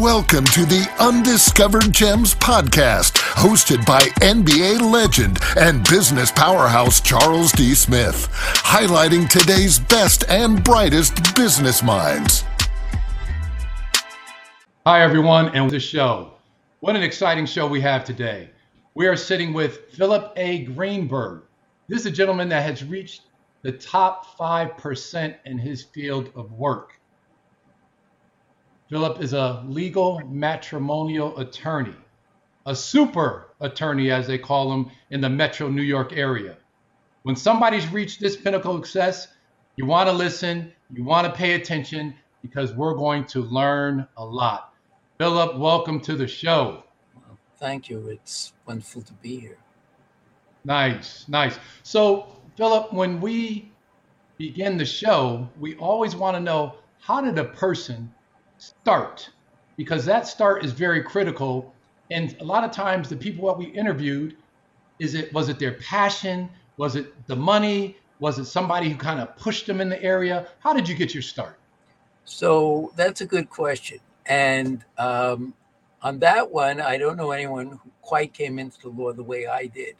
Welcome to the Undiscovered Gems podcast, hosted by NBA legend and business powerhouse Charles D. Smith, highlighting today's best and brightest business minds. Hi, everyone, and the show. What an exciting show we have today. We are sitting with Philip A. Greenberg. This is a gentleman that has reached the top 5% in his field of work. Philip is a legal matrimonial attorney, a super attorney, as they call him in the metro New York area. When somebody's reached this pinnacle of success, you want to listen, you want to pay attention because we're going to learn a lot. Philip, welcome to the show. Thank you. It's wonderful to be here. Nice, nice. So, Philip, when we begin the show, we always want to know how did a person start because that start is very critical. And a lot of times, the people that we interviewed, is it was it their passion? Was it the money? Was it somebody who kind of pushed them in the area? How did you get your start? So that's a good question. And um, on that one, I don't know anyone who quite came into the law the way I did.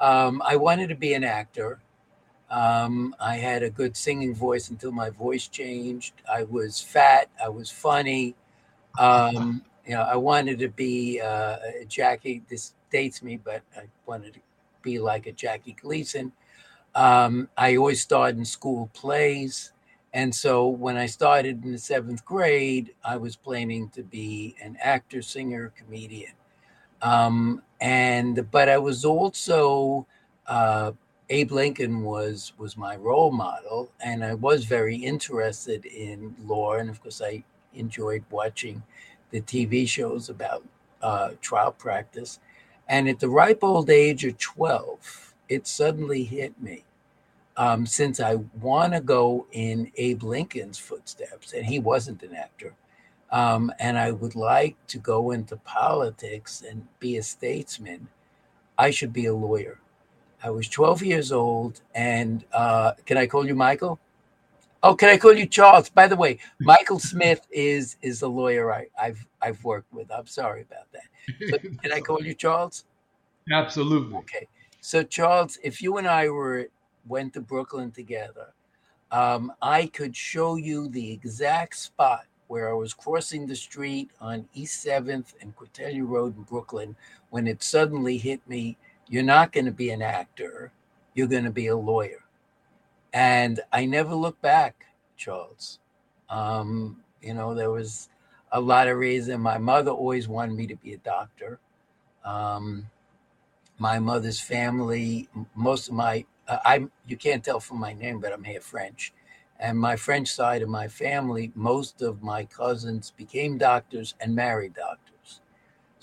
Um, I wanted to be an actor. Um, I had a good singing voice until my voice changed. I was fat. I was funny. Um, you know, I wanted to be uh, Jackie. This dates me, but I wanted to be like a Jackie Gleason. Um, I always starred in school plays. And so when I started in the seventh grade, I was planning to be an actor, singer, comedian. Um, and but I was also uh, Abe Lincoln was was my role model, and I was very interested in law, and of course, I enjoyed watching the TV shows about uh, trial practice. And at the ripe old age of twelve, it suddenly hit me. Um, since I want to go in Abe Lincoln's footsteps, and he wasn't an actor, um, and I would like to go into politics and be a statesman, I should be a lawyer. I was 12 years old, and uh, can I call you Michael? Oh, can I call you Charles? By the way, Michael Smith is is a lawyer I, have I've worked with. I'm sorry about that. So can I call you Charles? Absolutely. Okay. So Charles, if you and I were went to Brooklyn together, um, I could show you the exact spot where I was crossing the street on East 7th and Cortelyou Road in Brooklyn when it suddenly hit me you're not going to be an actor, you're going to be a lawyer. And I never looked back, Charles. Um, you know, there was a lot of reason. My mother always wanted me to be a doctor. Um, my mother's family, most of my, uh, I'm, you can't tell from my name, but I'm half French. And my French side of my family, most of my cousins became doctors and married doctors.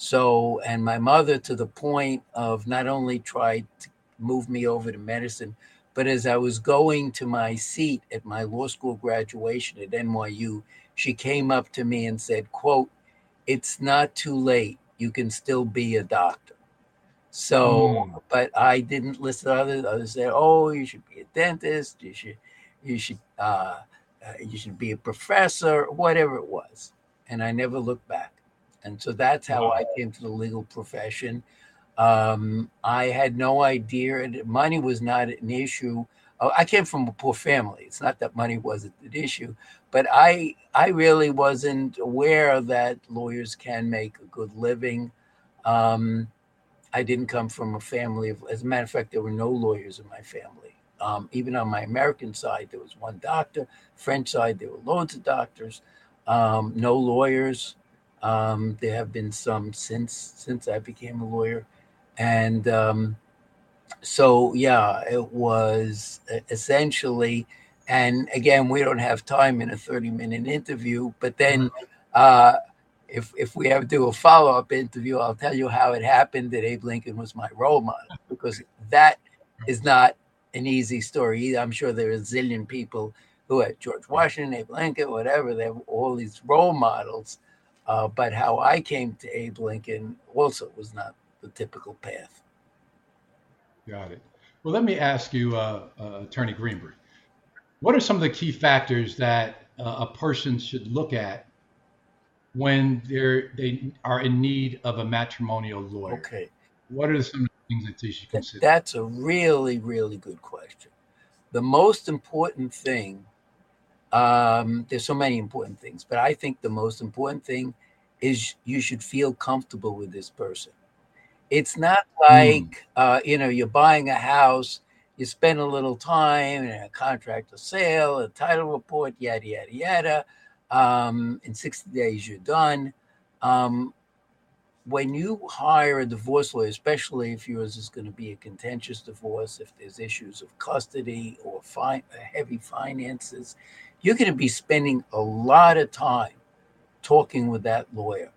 So, and my mother, to the point of not only tried to move me over to medicine, but as I was going to my seat at my law school graduation at NYU, she came up to me and said, quote, it's not too late. You can still be a doctor. So, mm. but I didn't listen to others. Others said, oh, you should be a dentist. You should, you should, uh, uh, you should be a professor, whatever it was. And I never looked back. And so that's how I came to the legal profession. Um, I had no idea. Money was not an issue. Oh, I came from a poor family. It's not that money wasn't an issue, but I I really wasn't aware that lawyers can make a good living. Um, I didn't come from a family of, as a matter of fact, there were no lawyers in my family. Um, even on my American side, there was one doctor. French side, there were loads of doctors. Um, no lawyers. Um, there have been some since since I became a lawyer, and um, so yeah, it was essentially. And again, we don't have time in a thirty-minute interview, but then. Mm-hmm. Uh, if, if we ever do a follow up interview, I'll tell you how it happened that Abe Lincoln was my role model because that is not an easy story either. I'm sure there are a zillion people who had George Washington, Abe Lincoln, whatever. They have all these role models uh, but how I came to Abe Lincoln also was not the typical path. Got it. Well, let me ask you, uh, uh, Attorney Greenberg, what are some of the key factors that uh, a person should look at when they're they are in need of a matrimonial lawyer? Okay. What are some things that they should consider? That's a really, really good question. The most important thing, um, there's so many important things, but I think the most important thing is you should feel comfortable with this person. It's not like, mm. uh, you know, you're buying a house, you spend a little time in a contract of sale, a title report, yada, yada, yada. Um, in 60 days, you're done. Um, when you hire a divorce lawyer, especially if yours is going to be a contentious divorce, if there's issues of custody or fi- heavy finances, you're going to be spending a lot of time talking with that lawyer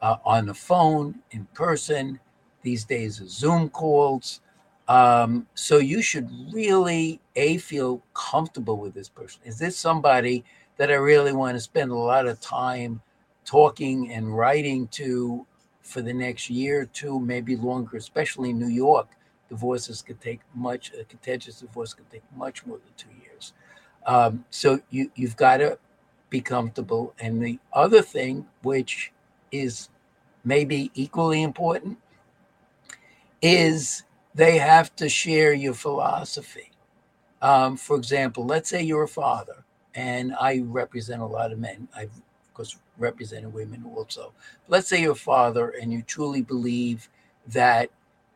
uh, on the phone, in person. These days, Zoom calls. Um, so you should really a feel comfortable with this person. Is this somebody that I really want to spend a lot of time talking and writing to for the next year or two, maybe longer, especially in New York. Divorces could take much, a contentious divorce could take much more than two years. Um, so you, you've got to be comfortable. And the other thing, which is maybe equally important, is they have to share your philosophy. Um, for example, let's say you're a father, and I represent a lot of men. I've of course, represented women also. Let's say you're a father and you truly believe that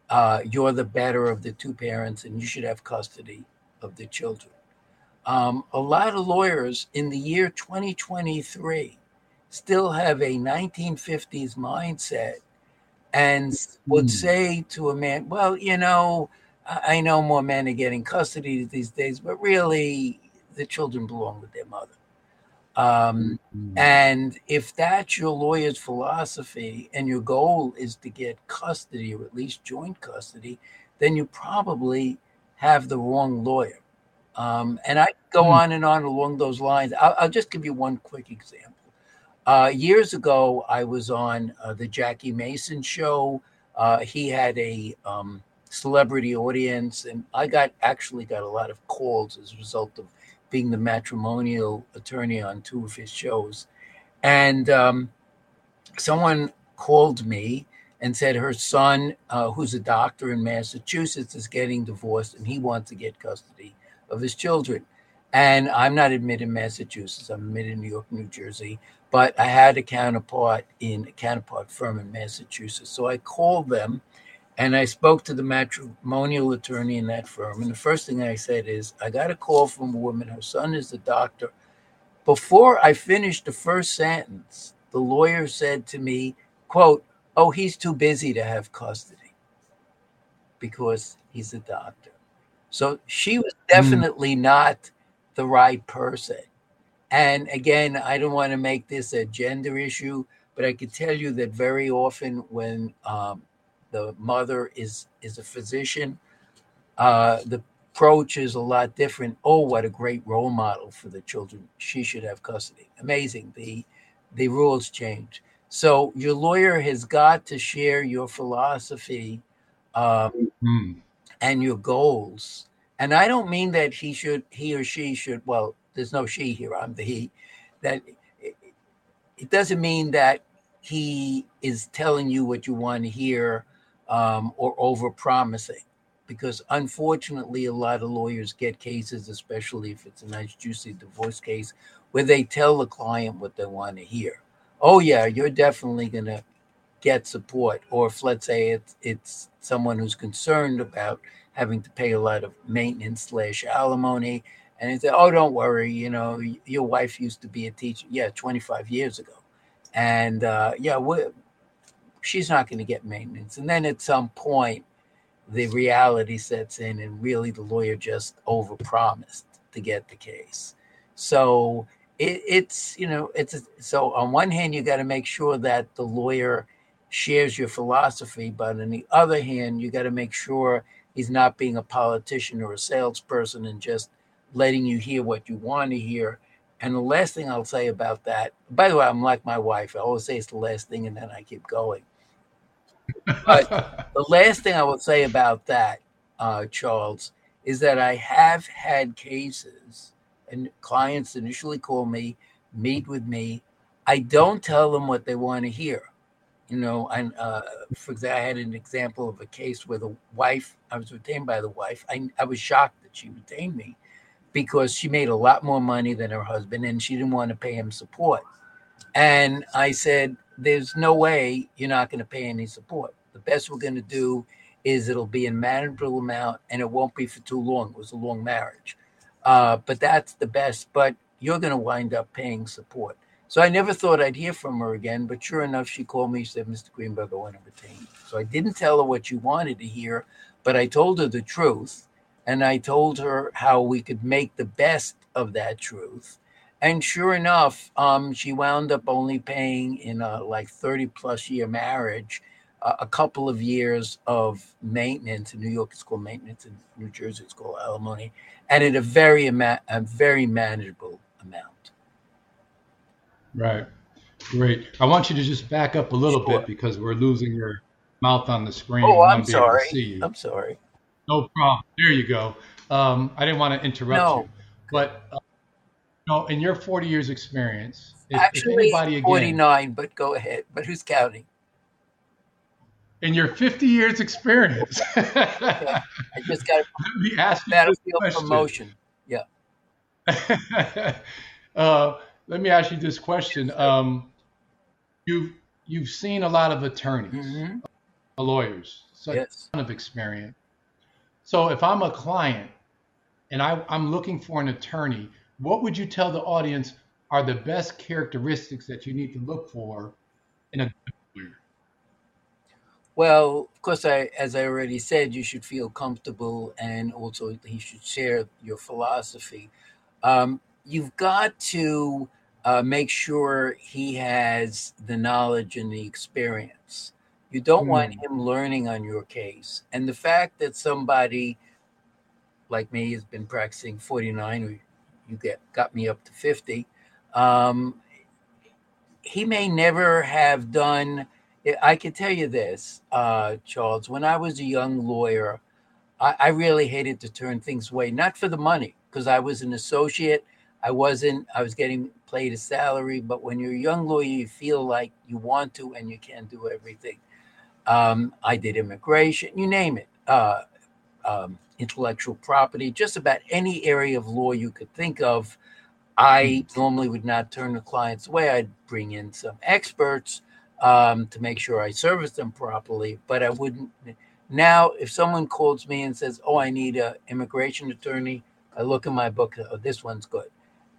uh, you're the better of the two parents and you should have custody of the children. Um, a lot of lawyers in the year 2023 still have a 1950s mindset and would hmm. say to a man, Well, you know, I know more men are getting custody these days, but really the children belong with their mother. Um, mm-hmm. And if that's your lawyer's philosophy and your goal is to get custody or at least joint custody, then you probably have the wrong lawyer. Um, and I go mm-hmm. on and on along those lines. I'll, I'll just give you one quick example. Uh, years ago, I was on uh, the Jackie Mason show. Uh, he had a um, celebrity audience, and I got actually got a lot of calls as a result of being the matrimonial attorney on two of his shows. And um, someone called me and said her son, uh, who's a doctor in Massachusetts, is getting divorced and he wants to get custody of his children. And I'm not admitted in Massachusetts, I'm admitted in New York, New Jersey, but I had a counterpart in a counterpart firm in Massachusetts. So I called them and I spoke to the matrimonial attorney in that firm. And the first thing I said is, I got a call from a woman, her son is a doctor. Before I finished the first sentence, the lawyer said to me, quote, Oh, he's too busy to have custody because he's a doctor. So she was hmm. definitely mm. not the right person. And again, I don't want to make this a gender issue, but I can tell you that very often when um, the mother is is a physician. Uh, the approach is a lot different. Oh, what a great role model for the children. She should have custody. Amazing. The the rules change. So your lawyer has got to share your philosophy um, mm. And your goals. And I don't mean that he should, he or she should. Well, there's no she here. I'm the he. That it, doesn't mean that he is telling you what you want to hear um, or over promising. Because unfortunately, a lot of lawyers get cases, especially if it's a nice, juicy divorce case, where they tell the client what they want to hear. Oh, yeah, you're definitely going to get support. Or if, let's say, it's, it's someone who's concerned about having to pay a lot of maintenance slash alimony. And they said oh, don't worry, you know, your wife used to be a teacher. Yeah, 25 years ago. And uh, yeah, she's not going to get maintenance. And then at some point, the reality sets in, and really the lawyer just overpromised to get the case. So it, it's you know it's a, so on one hand you got to make sure that the lawyer shares your philosophy, but on the other hand you got to make sure he's not being a politician or a salesperson and just letting you hear what you want to hear. And the last thing I'll say about that, by the way, I'm like my wife. I always say it's the last thing, and then I keep going but the last thing I will say about that, uh, Charles, is that I have had cases and clients initially call me, meet with me, I don't tell them what they want to hear. You know, and uh, for example, I had an example of a case where the wife, I was retained by the wife. I, I was shocked that she retained me because she made a lot more money than her husband and she didn't want to pay him support. And I said, There's no way you're not going to pay any support. The best we're going to do is it'll be a manageable amount and it won't be for too long. It was a long marriage. Uh, but that's the best. But you're going to wind up paying support. So I never thought I'd hear from her again, but sure enough, she called me. She said, Mr. Greenberg, I want to retain you. So I didn't tell her what you wanted to hear, but I told her the truth. And I told her how we could make the best of that truth. And sure enough, um, she wound up only paying in a like 30 plus year marriage uh, a couple of years of maintenance. In New York, it's called maintenance. In New Jersey, it's called alimony. And at a very, a very manageable amount. Right. Great. I want you to just back up a little sure. bit because we're losing your mouth on the screen. Oh, I'm sorry. I'm sorry. No problem. There you go. Um, I didn't want to interrupt no. you, but uh, no, in your 40 years experience, if, actually if anybody again, 49, but go ahead. But who's counting? In your 50 years experience, okay. I just got ask battlefield promotion. Yeah. uh, let me ask you this question. Um, you've you've seen a lot of attorneys, mm-hmm. lawyers, so yes. ton of experience. So if I'm a client and I, I'm looking for an attorney, what would you tell the audience are the best characteristics that you need to look for in a lawyer? Well, of course, I, as I already said, you should feel comfortable, and also he should share your philosophy. Um, you've got to uh, make sure he has the knowledge and the experience. You don't mm. want him learning on your case. And the fact that somebody like me has been practicing 49, you get got me up to 50. Um, he may never have done. I can tell you this, uh, Charles. When I was a young lawyer, I, I really hated to turn things away, not for the money, because I was an associate I wasn't, I was getting paid a salary, but when you're a young lawyer, you feel like you want to and you can't do everything. Um, I did immigration, you name it, uh, um, intellectual property, just about any area of law you could think of. I mm-hmm. normally would not turn the clients away. I'd bring in some experts um, to make sure I service them properly, but I wouldn't. Now, if someone calls me and says, "Oh, I need an immigration attorney," I look in my book. Oh, this one's good.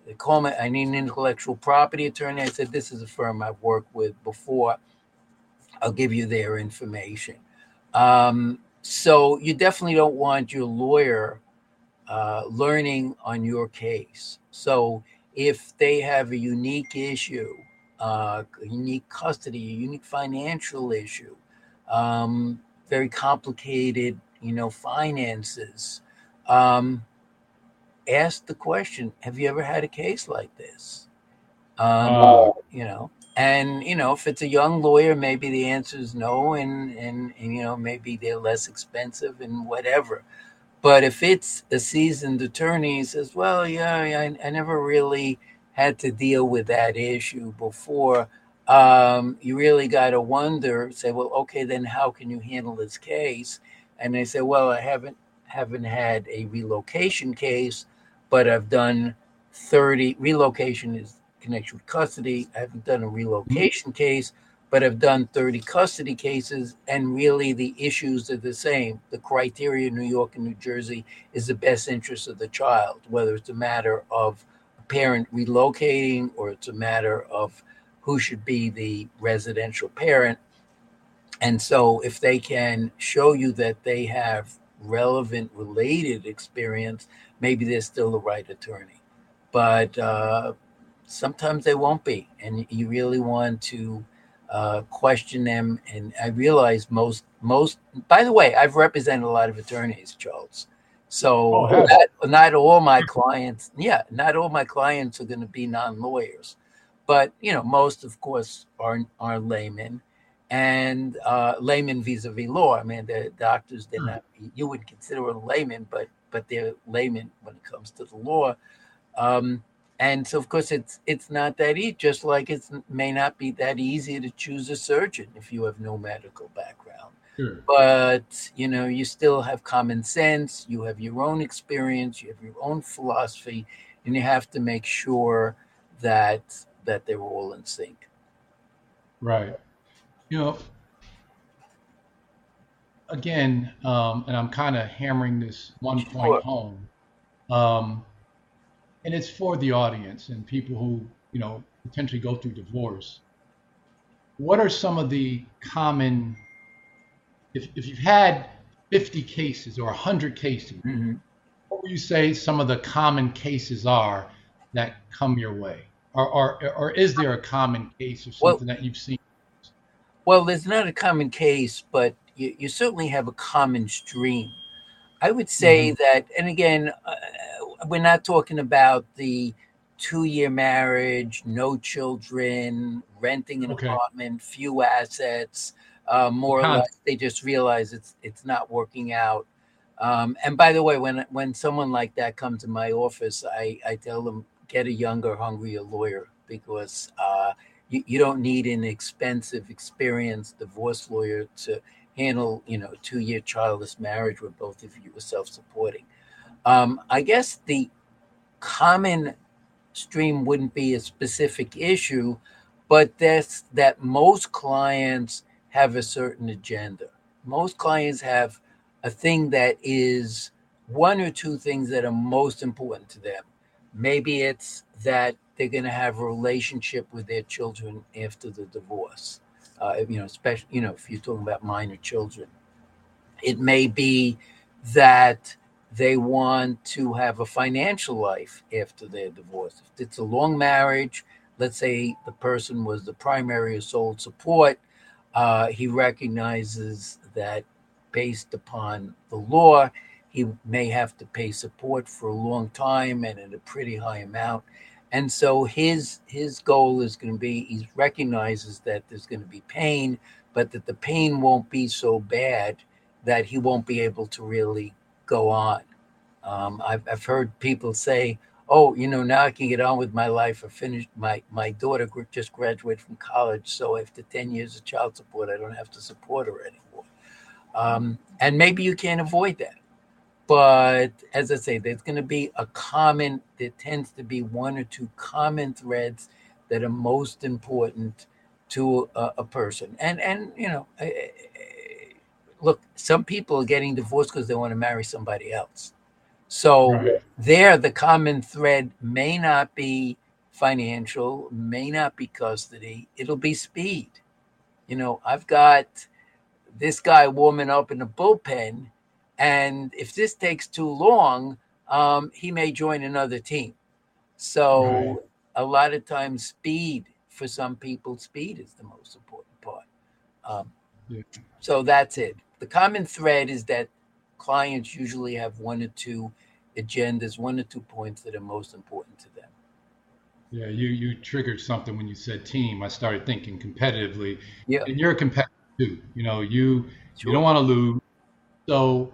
They call me, I need an intellectual property attorney. I said, This is a firm I've worked with before. I'll give you their information. Um, so you definitely don't want your lawyer uh, learning on your case. So if they have a unique issue, uh, unique custody, a unique financial issue, um, very complicated, you know, finances, um, ask the question have you ever had a case like this? Um, oh. you know and you know if it's a young lawyer maybe the answer is no and, and, and you know maybe they're less expensive and whatever. But if it's a seasoned attorney he says well yeah I, I never really had to deal with that issue before. Um, you really got to wonder say well okay then how can you handle this case? And they say well i haven't haven't had a relocation case but I've done 30 relocation is connection with custody. I haven't done a mm-hmm. relocation case, but I've done 30 custody cases, and really the issues are the same. The criteria in New York and New Jersey is the best interest of the child, whether it's a matter of a parent relocating or it's a matter of who should be the residential parent. And so, if they can show you that they have relevant related experience, maybe they're still the right attorney. But uh, sometimes they won't be, and you really want to uh, question them. And I realize most most. By the way, I've represented a lot of attorneys, Charles. So oh, not, not all my clients, yeah, not all my clients are going to be non-lawyers, but you know, most, of course, are are laymen and uh, laymen vis-a-vis law. I mean, the doctors they're hmm. not you would consider them laymen, but but they're laymen when it comes to the law. Um, and so of course it's it's not that easy just like it may not be that easy to choose a surgeon if you have no medical background sure. but you know you still have common sense you have your own experience you have your own philosophy and you have to make sure that that they're all in sync right you know again um, and i'm kind of hammering this one point home um, and it's for the audience and people who you know potentially go through divorce. What are some of the common if, if you've had 50 cases or 100 cases mm-hmm. what would you say some of the common cases are that come your way? Or, or, or is there a common case or something well, that you've seen well there's not a common case but you, you certainly have a common stream i would say mm-hmm. that and again uh, we're not talking about the two year marriage, no children, renting an okay. apartment, few assets. Uh, more huh. or less, they just realize it's it's not working out. Um, and by the way, when when someone like that comes to my office, I, I tell them get a younger, hungrier lawyer because uh, you, you don't need an expensive, experienced divorce lawyer to handle you know two year childless marriage where both of you are self supporting. Um, I guess the common stream wouldn't be a specific issue, but that's that most clients have a certain agenda. Most clients have a thing that is one or two things that are most important to them. Maybe it's that they're going to have a relationship with their children after the divorce. Uh, you know, especially you know if you're talking about minor children, it may be that they want to have a financial life after their divorce. If it's a long marriage, let's say the person was the primary or sole support, uh, he recognizes that based upon the law, he may have to pay support for a long time and at a pretty high amount. And so his his goal is going to be he recognizes that there's going to be pain, but that the pain won't be so bad that he won't be able to really go on. Um, I've, I've heard people say, oh, you know, now I can get on with my life. I finished my, my daughter just graduated from college. So after 10 years of child support, I don't have to support her anymore. Um, and maybe you can't avoid that. But as I say, there's going to be a common, there tends to be one or two common threads that are most important to a, a person. And, and, you know, eh, eh, eh, look, some people are getting divorced because they want to marry somebody else. So right. there, the common thread may not be financial, may not be custody. It'll be speed. You know, I've got this guy warming up in the bullpen, and if this takes too long, um, he may join another team. So right. a lot of times, speed for some people, speed is the most important part. Um, yeah. So that's it the common thread is that clients usually have one or two agendas, one or two points that are most important to them. Yeah, you you triggered something when you said team. I started thinking competitively. Yeah, and you're a competitor too. You know, you sure. you don't want to lose. So,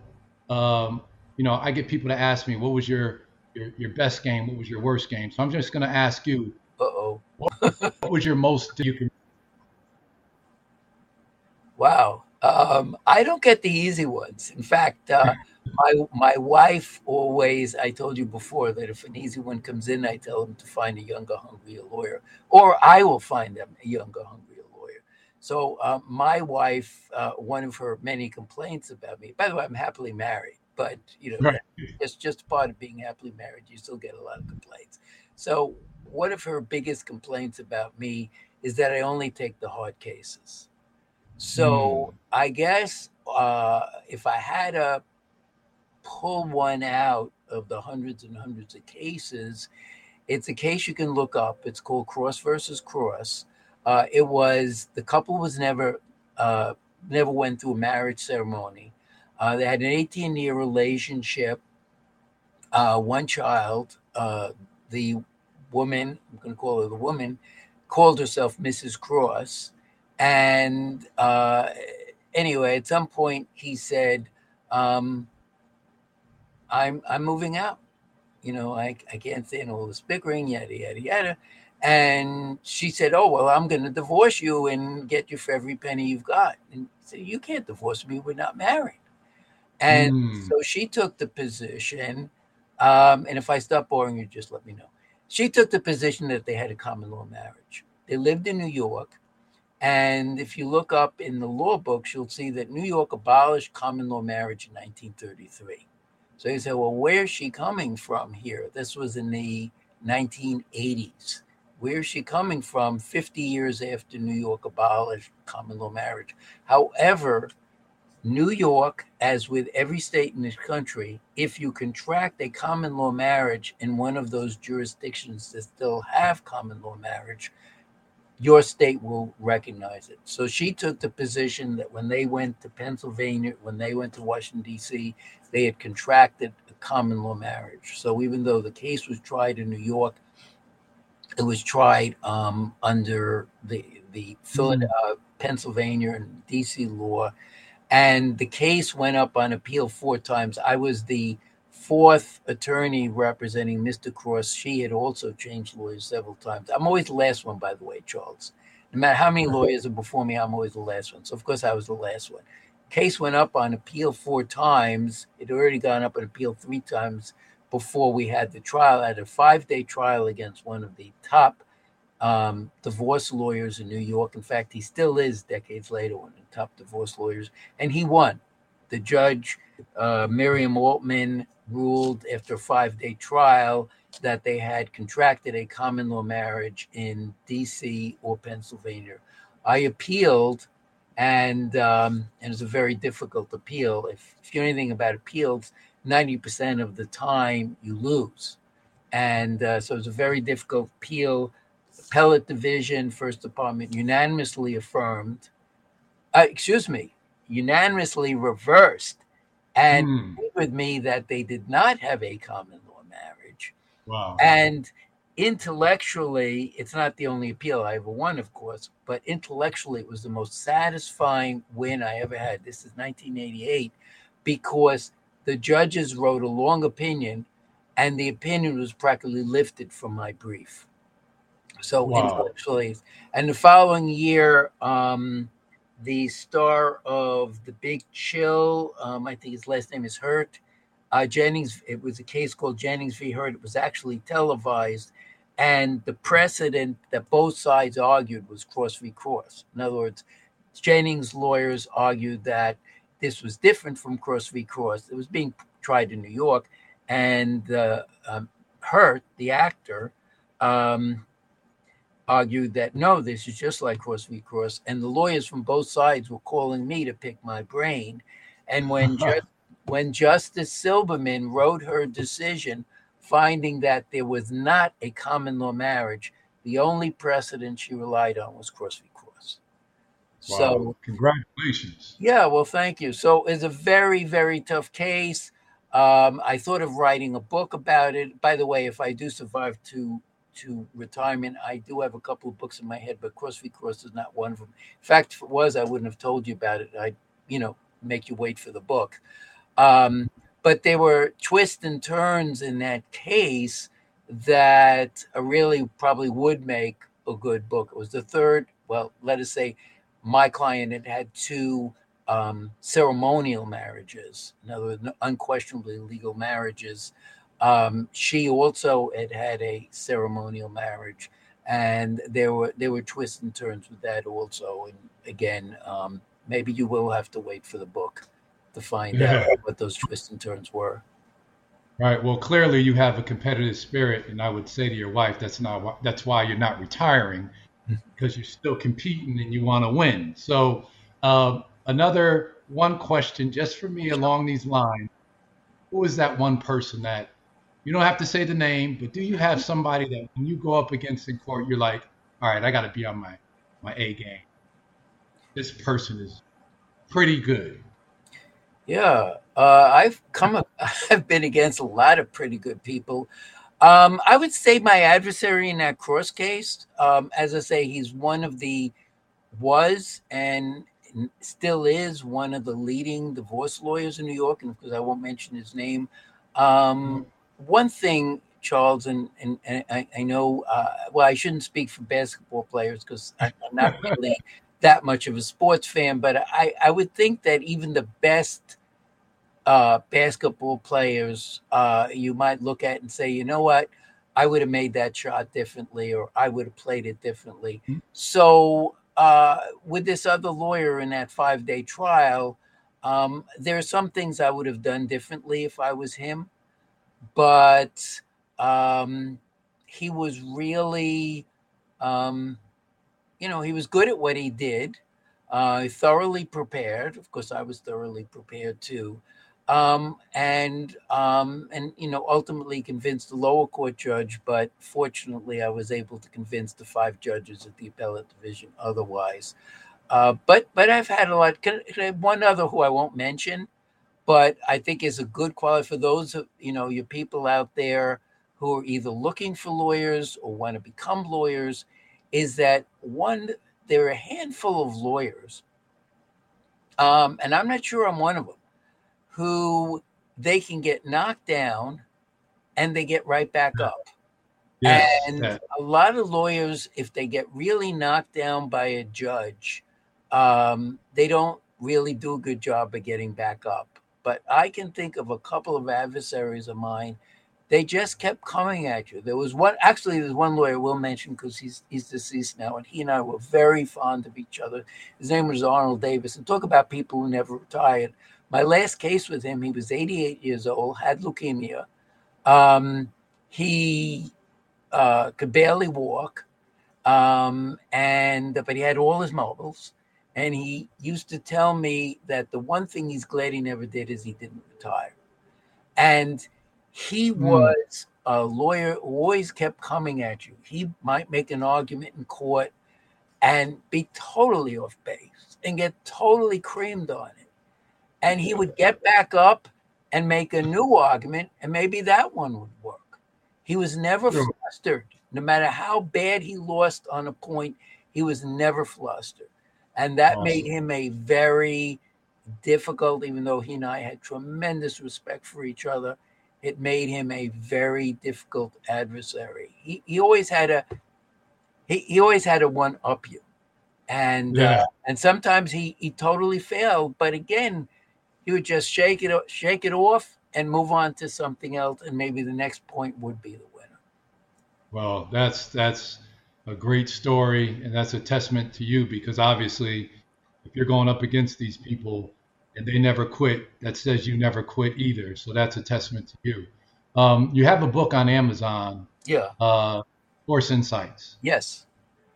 um, you know, I get people to ask me, "What was your your, your best game? What was your worst game?" So I'm just going to ask you. Uh oh. what, what was your most you can? Wow. Um, I don't get the easy ones. In fact, uh, my my wife always. I told you before that if an easy one comes in, I tell them to find a younger, hungrier lawyer, or I will find them a younger, hungrier. So uh, my wife, uh, one of her many complaints about me. By the way, I'm happily married, but you know, right. it's just part of being happily married. You still get a lot of complaints. So one of her biggest complaints about me is that I only take the hard cases. So mm. I guess uh, if I had to pull one out of the hundreds and hundreds of cases, it's a case you can look up. It's called Cross versus Cross. Uh, it was the couple was never uh, never went through a marriage ceremony. Uh, they had an 18 year relationship, uh, one child. Uh, the woman, I'm going to call her the woman, called herself Mrs. Cross. And uh, anyway, at some point he said, um, "I'm I'm moving out. You know, I, I can't stand all this bickering, yada, yada, yada. And she said, Oh, well, I'm going to divorce you and get you for every penny you've got. And said, You can't divorce me. We're not married. And mm. so she took the position. Um, and if I stop boring you, just let me know. She took the position that they had a common law marriage. They lived in New York. And if you look up in the law books, you'll see that New York abolished common law marriage in 1933. So you say, well, where's she coming from here? This was in the 1980s. Where's she coming from 50 years after New York abolished common law marriage? However, New York, as with every state in this country, if you contract a common law marriage in one of those jurisdictions that still have common law marriage, your state will recognize it. So she took the position that when they went to Pennsylvania, when they went to Washington, D.C., they had contracted a common law marriage. So even though the case was tried in New York, it was tried um, under the, the Philadelphia, mm. uh, Pennsylvania and D.C. law. And the case went up on appeal four times. I was the fourth attorney representing Mr. Cross, she had also changed lawyers several times. I'm always the last one, by the way, Charles. No matter how many lawyers are before me, I'm always the last one. So, of course, I was the last one. Case went up on appeal four times. It had already gone up on appeal three times before we had the trial. I had a five day trial against one of the top um, divorce lawyers in New York. In fact, he still is decades later one of the top divorce lawyers, and he won. The judge, uh, Miriam Altman, ruled after a five day trial that they had contracted a common law marriage in DC or Pennsylvania. I appealed, and um, and it's a very difficult appeal. If, if you know anything about appeals, 90% of the time you lose. And uh, so it's a very difficult appeal. Appellate Division, First Department unanimously affirmed, uh, excuse me, unanimously reversed and mm. with me that they did not have a common law marriage. Wow. And intellectually, it's not the only appeal I ever won, of course, but intellectually, it was the most satisfying win I ever had. This is 1988 because the judges wrote a long opinion and the opinion was practically lifted from my brief. So wow. intellectually, and the following year, um, the star of The Big Chill. Um, I think his last name is Hurt. Uh, Jennings, it was a case called Jennings v. Hurt. It was actually televised. And the precedent that both sides argued was cross v. cross. In other words, Jennings' lawyers argued that this was different from cross v. cross. It was being tried in New York. And uh, um, Hurt, the actor, um, argued that no, this is just like cross v cross, and the lawyers from both sides were calling me to pick my brain. And when ju- when Justice Silbermann wrote her decision, finding that there was not a common law marriage, the only precedent she relied on was cross v. Wow. So congratulations. Yeah, well, thank you. So it's a very very tough case. Um, I thought of writing a book about it. By the way, if I do survive to to retirement. I do have a couple of books in my head, but Cross v Cross is not one of them. In fact, if it was, I wouldn't have told you about it. I'd, you know, make you wait for the book. Um, but there were twists and turns in that case that really probably would make a good book. It was the third, well, let us say my client had had two um, ceremonial marriages, in other words, unquestionably legal marriages. Um, she also had had a ceremonial marriage, and there were there were twists and turns with that also. And again, um, maybe you will have to wait for the book to find yeah. out what those twists and turns were. Right. Well, clearly you have a competitive spirit, and I would say to your wife, that's not that's why you're not retiring, because you're still competing and you want to win. So, uh, another one question, just for me along these lines: Who is that one person that you don't have to say the name, but do you have somebody that when you go up against in court, you're like, all right, I got to be on my my A game. This person is pretty good. Yeah, uh, I've come. I've been against a lot of pretty good people. Um, I would say my adversary in that cross case, um, as I say, he's one of the was and still is one of the leading divorce lawyers in New York, and because I won't mention his name. Um, one thing, Charles, and and, and I, I, know. Uh, well, I shouldn't speak for basketball players because I'm not really that much of a sports fan, but I I would think that even the best uh, basketball players, uh, you might look at and say, you know what, I would have made that shot differently, or I would have played it differently. Mm-hmm. So uh, with this other lawyer in that five day trial, um, there are some things I would have done differently if I was him, but um, he was really, um, you know, he was good at what he did. Uh, thoroughly prepared. Of course, I was thoroughly prepared too um, and um, and you know ultimately convinced the lower court judge. But fortunately, I was able to convince the five judges at the appellate division otherwise. Uh, but but I've had a lot. Can, can one other who I won't mention, but I think is a good quality for those you know your people out there who are either looking for lawyers or want to become lawyers, is that one there are a handful of lawyers, um, and I'm not sure I'm one of them who they can get knocked down and they get right back up. and yeah. a lot of lawyers, if they get really knocked down by a judge, um, they don't really do a good job of getting back up. But I can think of a couple of adversaries of mine. They just kept coming at you. There was one, actually, there's one lawyer we'll mention because he's he's deceased now, and he and I were very fond of each other. His name was Arnold Davis. And talk about people who never retired. My last case with him, he was 88 years old, had leukemia. Um, he uh, could barely walk, um, and but he had all his mobiles. And he used to tell me that the one thing he's glad he never did is he didn't retire. And he mm. was a lawyer always kept coming at you. He might make an argument in court and be totally off base and get totally creamed on it and he would get back up and make a new argument, and maybe that one would work. He was never flustered, no matter how bad he lost on a point, he was never flustered. And that awesome. made him a very difficult, even though he and I had tremendous respect for each other, it made him a very difficult adversary. He, he always had a he, he always had a one up you. And yeah. uh, and sometimes he he totally failed, but again, he would just shake it shake it off and move on to something else, and maybe the next point would be the winner. Well, that's that's a great story, and that's a testament to you because obviously, if you're going up against these people and they never quit, that says you never quit either. So that's a testament to you. Um, you have a book on Amazon. Yeah. Uh, Divorce Insights. Yes.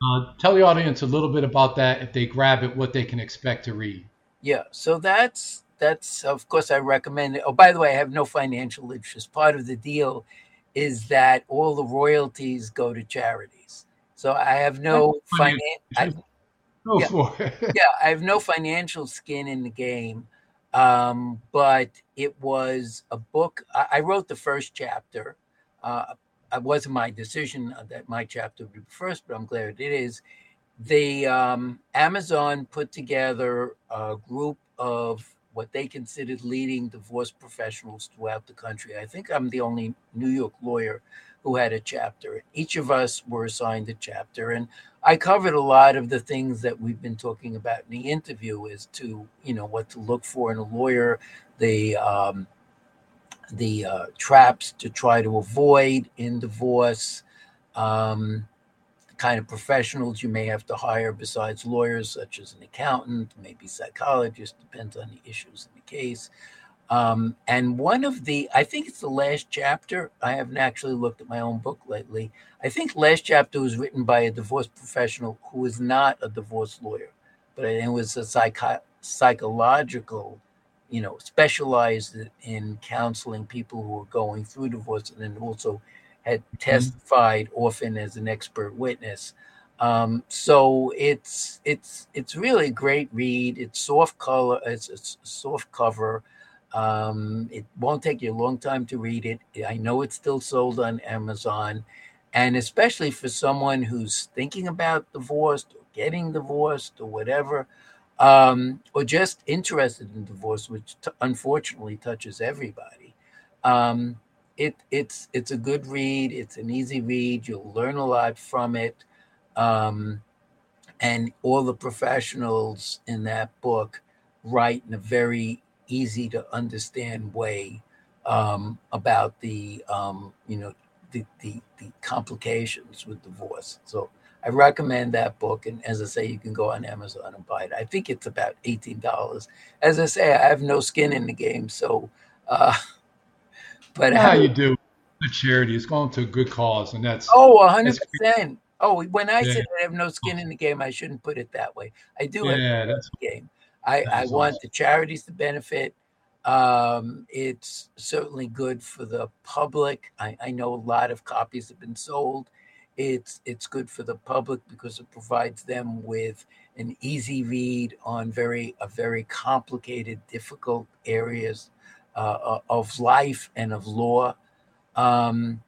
Uh, tell the audience a little bit about that. If they grab it, what they can expect to read. Yeah. So that's that's of course I recommend it. Oh, by the way, I have no financial interest. Part of the deal is that all the royalties go to charities. So I have no financial. Yeah, yeah, I have no financial skin in the game. Um, but it was a book. I, I wrote the first chapter. Uh, it wasn't my decision that my chapter would be first, but I'm glad it is. The um, Amazon put together a group of what they considered leading divorce professionals throughout the country. I think I'm the only New York lawyer who had a chapter. Each of us were assigned a chapter, and I covered a lot of the things that we've been talking about in the interview as to you know what to look for in a lawyer, the um, the uh, traps to try to avoid in divorce. Um, kind of professionals you may have to hire besides lawyers, such as an accountant, maybe psychologist, depends on the issues in the case. Um, and one of the, I think it's the last chapter. I haven't actually looked at my own book lately. I think last chapter was written by a divorce professional who is not a divorce lawyer, but it was a psycho- psychological, you know, specialized in counseling people who are going through divorce and then also had mm-hmm. testified often as an expert witness. Um, so it's it's it's really a great read. It's soft color. It's, it's soft cover. Um, it won't take you a long time to read it. I know it's still sold on Amazon, and especially for someone who's thinking about divorce or getting divorced or whatever, um, or just interested in divorce, which t- unfortunately touches everybody. Um, it it's it's a good read. It's an easy read. You'll learn a lot from it. Um, and all the professionals in that book write in a very easy to understand way um, about the um, you know the, the, the complications with divorce. So I recommend that book. And as I say, you can go on Amazon and buy it. I think it's about eighteen dollars. As I say, I have no skin in the game, so. Uh, but how you do the charity is going to a good cause, and that's oh, hundred percent. Oh, when I yeah. said I have no skin in the game, I shouldn't put it that way. I do yeah, have that's, game. I, I want awesome. the charities to benefit. Um, it's certainly good for the public. I, I know a lot of copies have been sold. It's it's good for the public because it provides them with an easy read on very a very complicated, difficult areas uh, of life and of law. Um,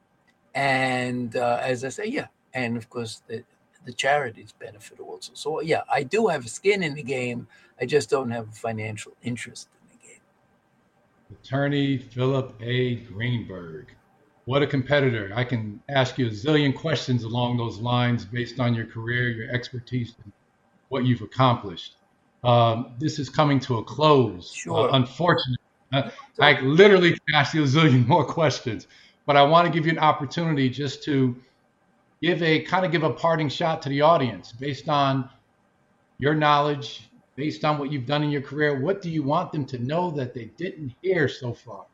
and uh, as I say, yeah, and of course the the charities benefit also. So yeah, I do have a skin in the game. I just don't have a financial interest in the game. Attorney Philip A. Greenberg. What a competitor. I can ask you a zillion questions along those lines based on your career, your expertise, and what you've accomplished. Um, this is coming to a close. Sure. Uh, unfortunately, uh, I literally can ask you a zillion more questions, but I want to give you an opportunity just to give a kind of give a parting shot to the audience based on your knowledge, based on what you've done in your career. What do you want them to know that they didn't hear so far?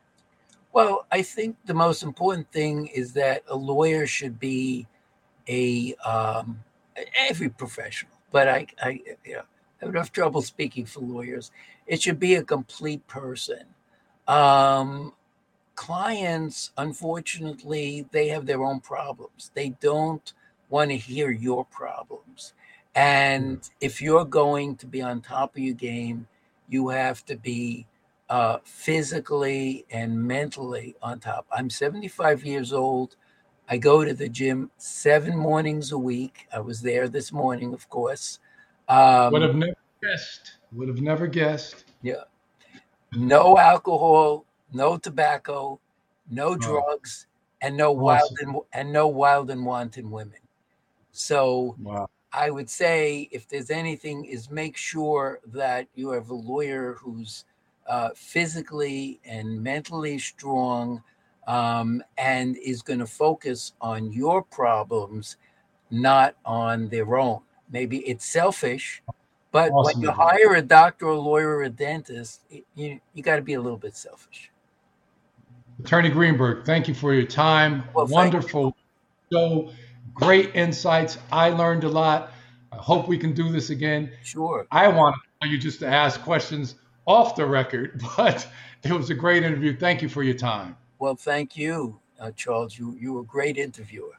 Well, I think the most important thing is that a lawyer should be a um, every professional, but I, I you know, have enough trouble speaking for lawyers. It should be a complete person. Um, clients, unfortunately, they have their own problems. They don't want to hear your problems. And mm. if you're going to be on top of your game, you have to be uh, physically and mentally on top. I'm 75 years old. I go to the gym seven mornings a week. I was there this morning, of course. Um, Would have never guessed. Would have never guessed. Yeah. No alcohol, no tobacco, no oh. drugs, and no wild and, and no wild and wanton women. So wow. I would say if there's anything is make sure that you have a lawyer who's uh, physically and mentally strong um, and is going to focus on your problems, not on their own. Maybe it's selfish, but awesome. when you hire a doctor, a lawyer, or a dentist, you you got to be a little bit selfish. Attorney Greenberg, thank you for your time. Well, Wonderful show, great insights. I learned a lot. I hope we can do this again. Sure. I want you just to ask questions off the record, but it was a great interview. Thank you for your time. Well, thank you, uh, Charles. You you were a great interviewer.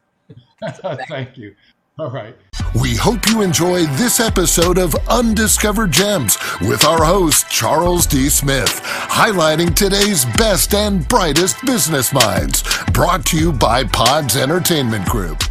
thank you. All right. We hope you enjoy this episode of Undiscovered Gems with our host, Charles D. Smith, highlighting today's best and brightest business minds. Brought to you by Pods Entertainment Group.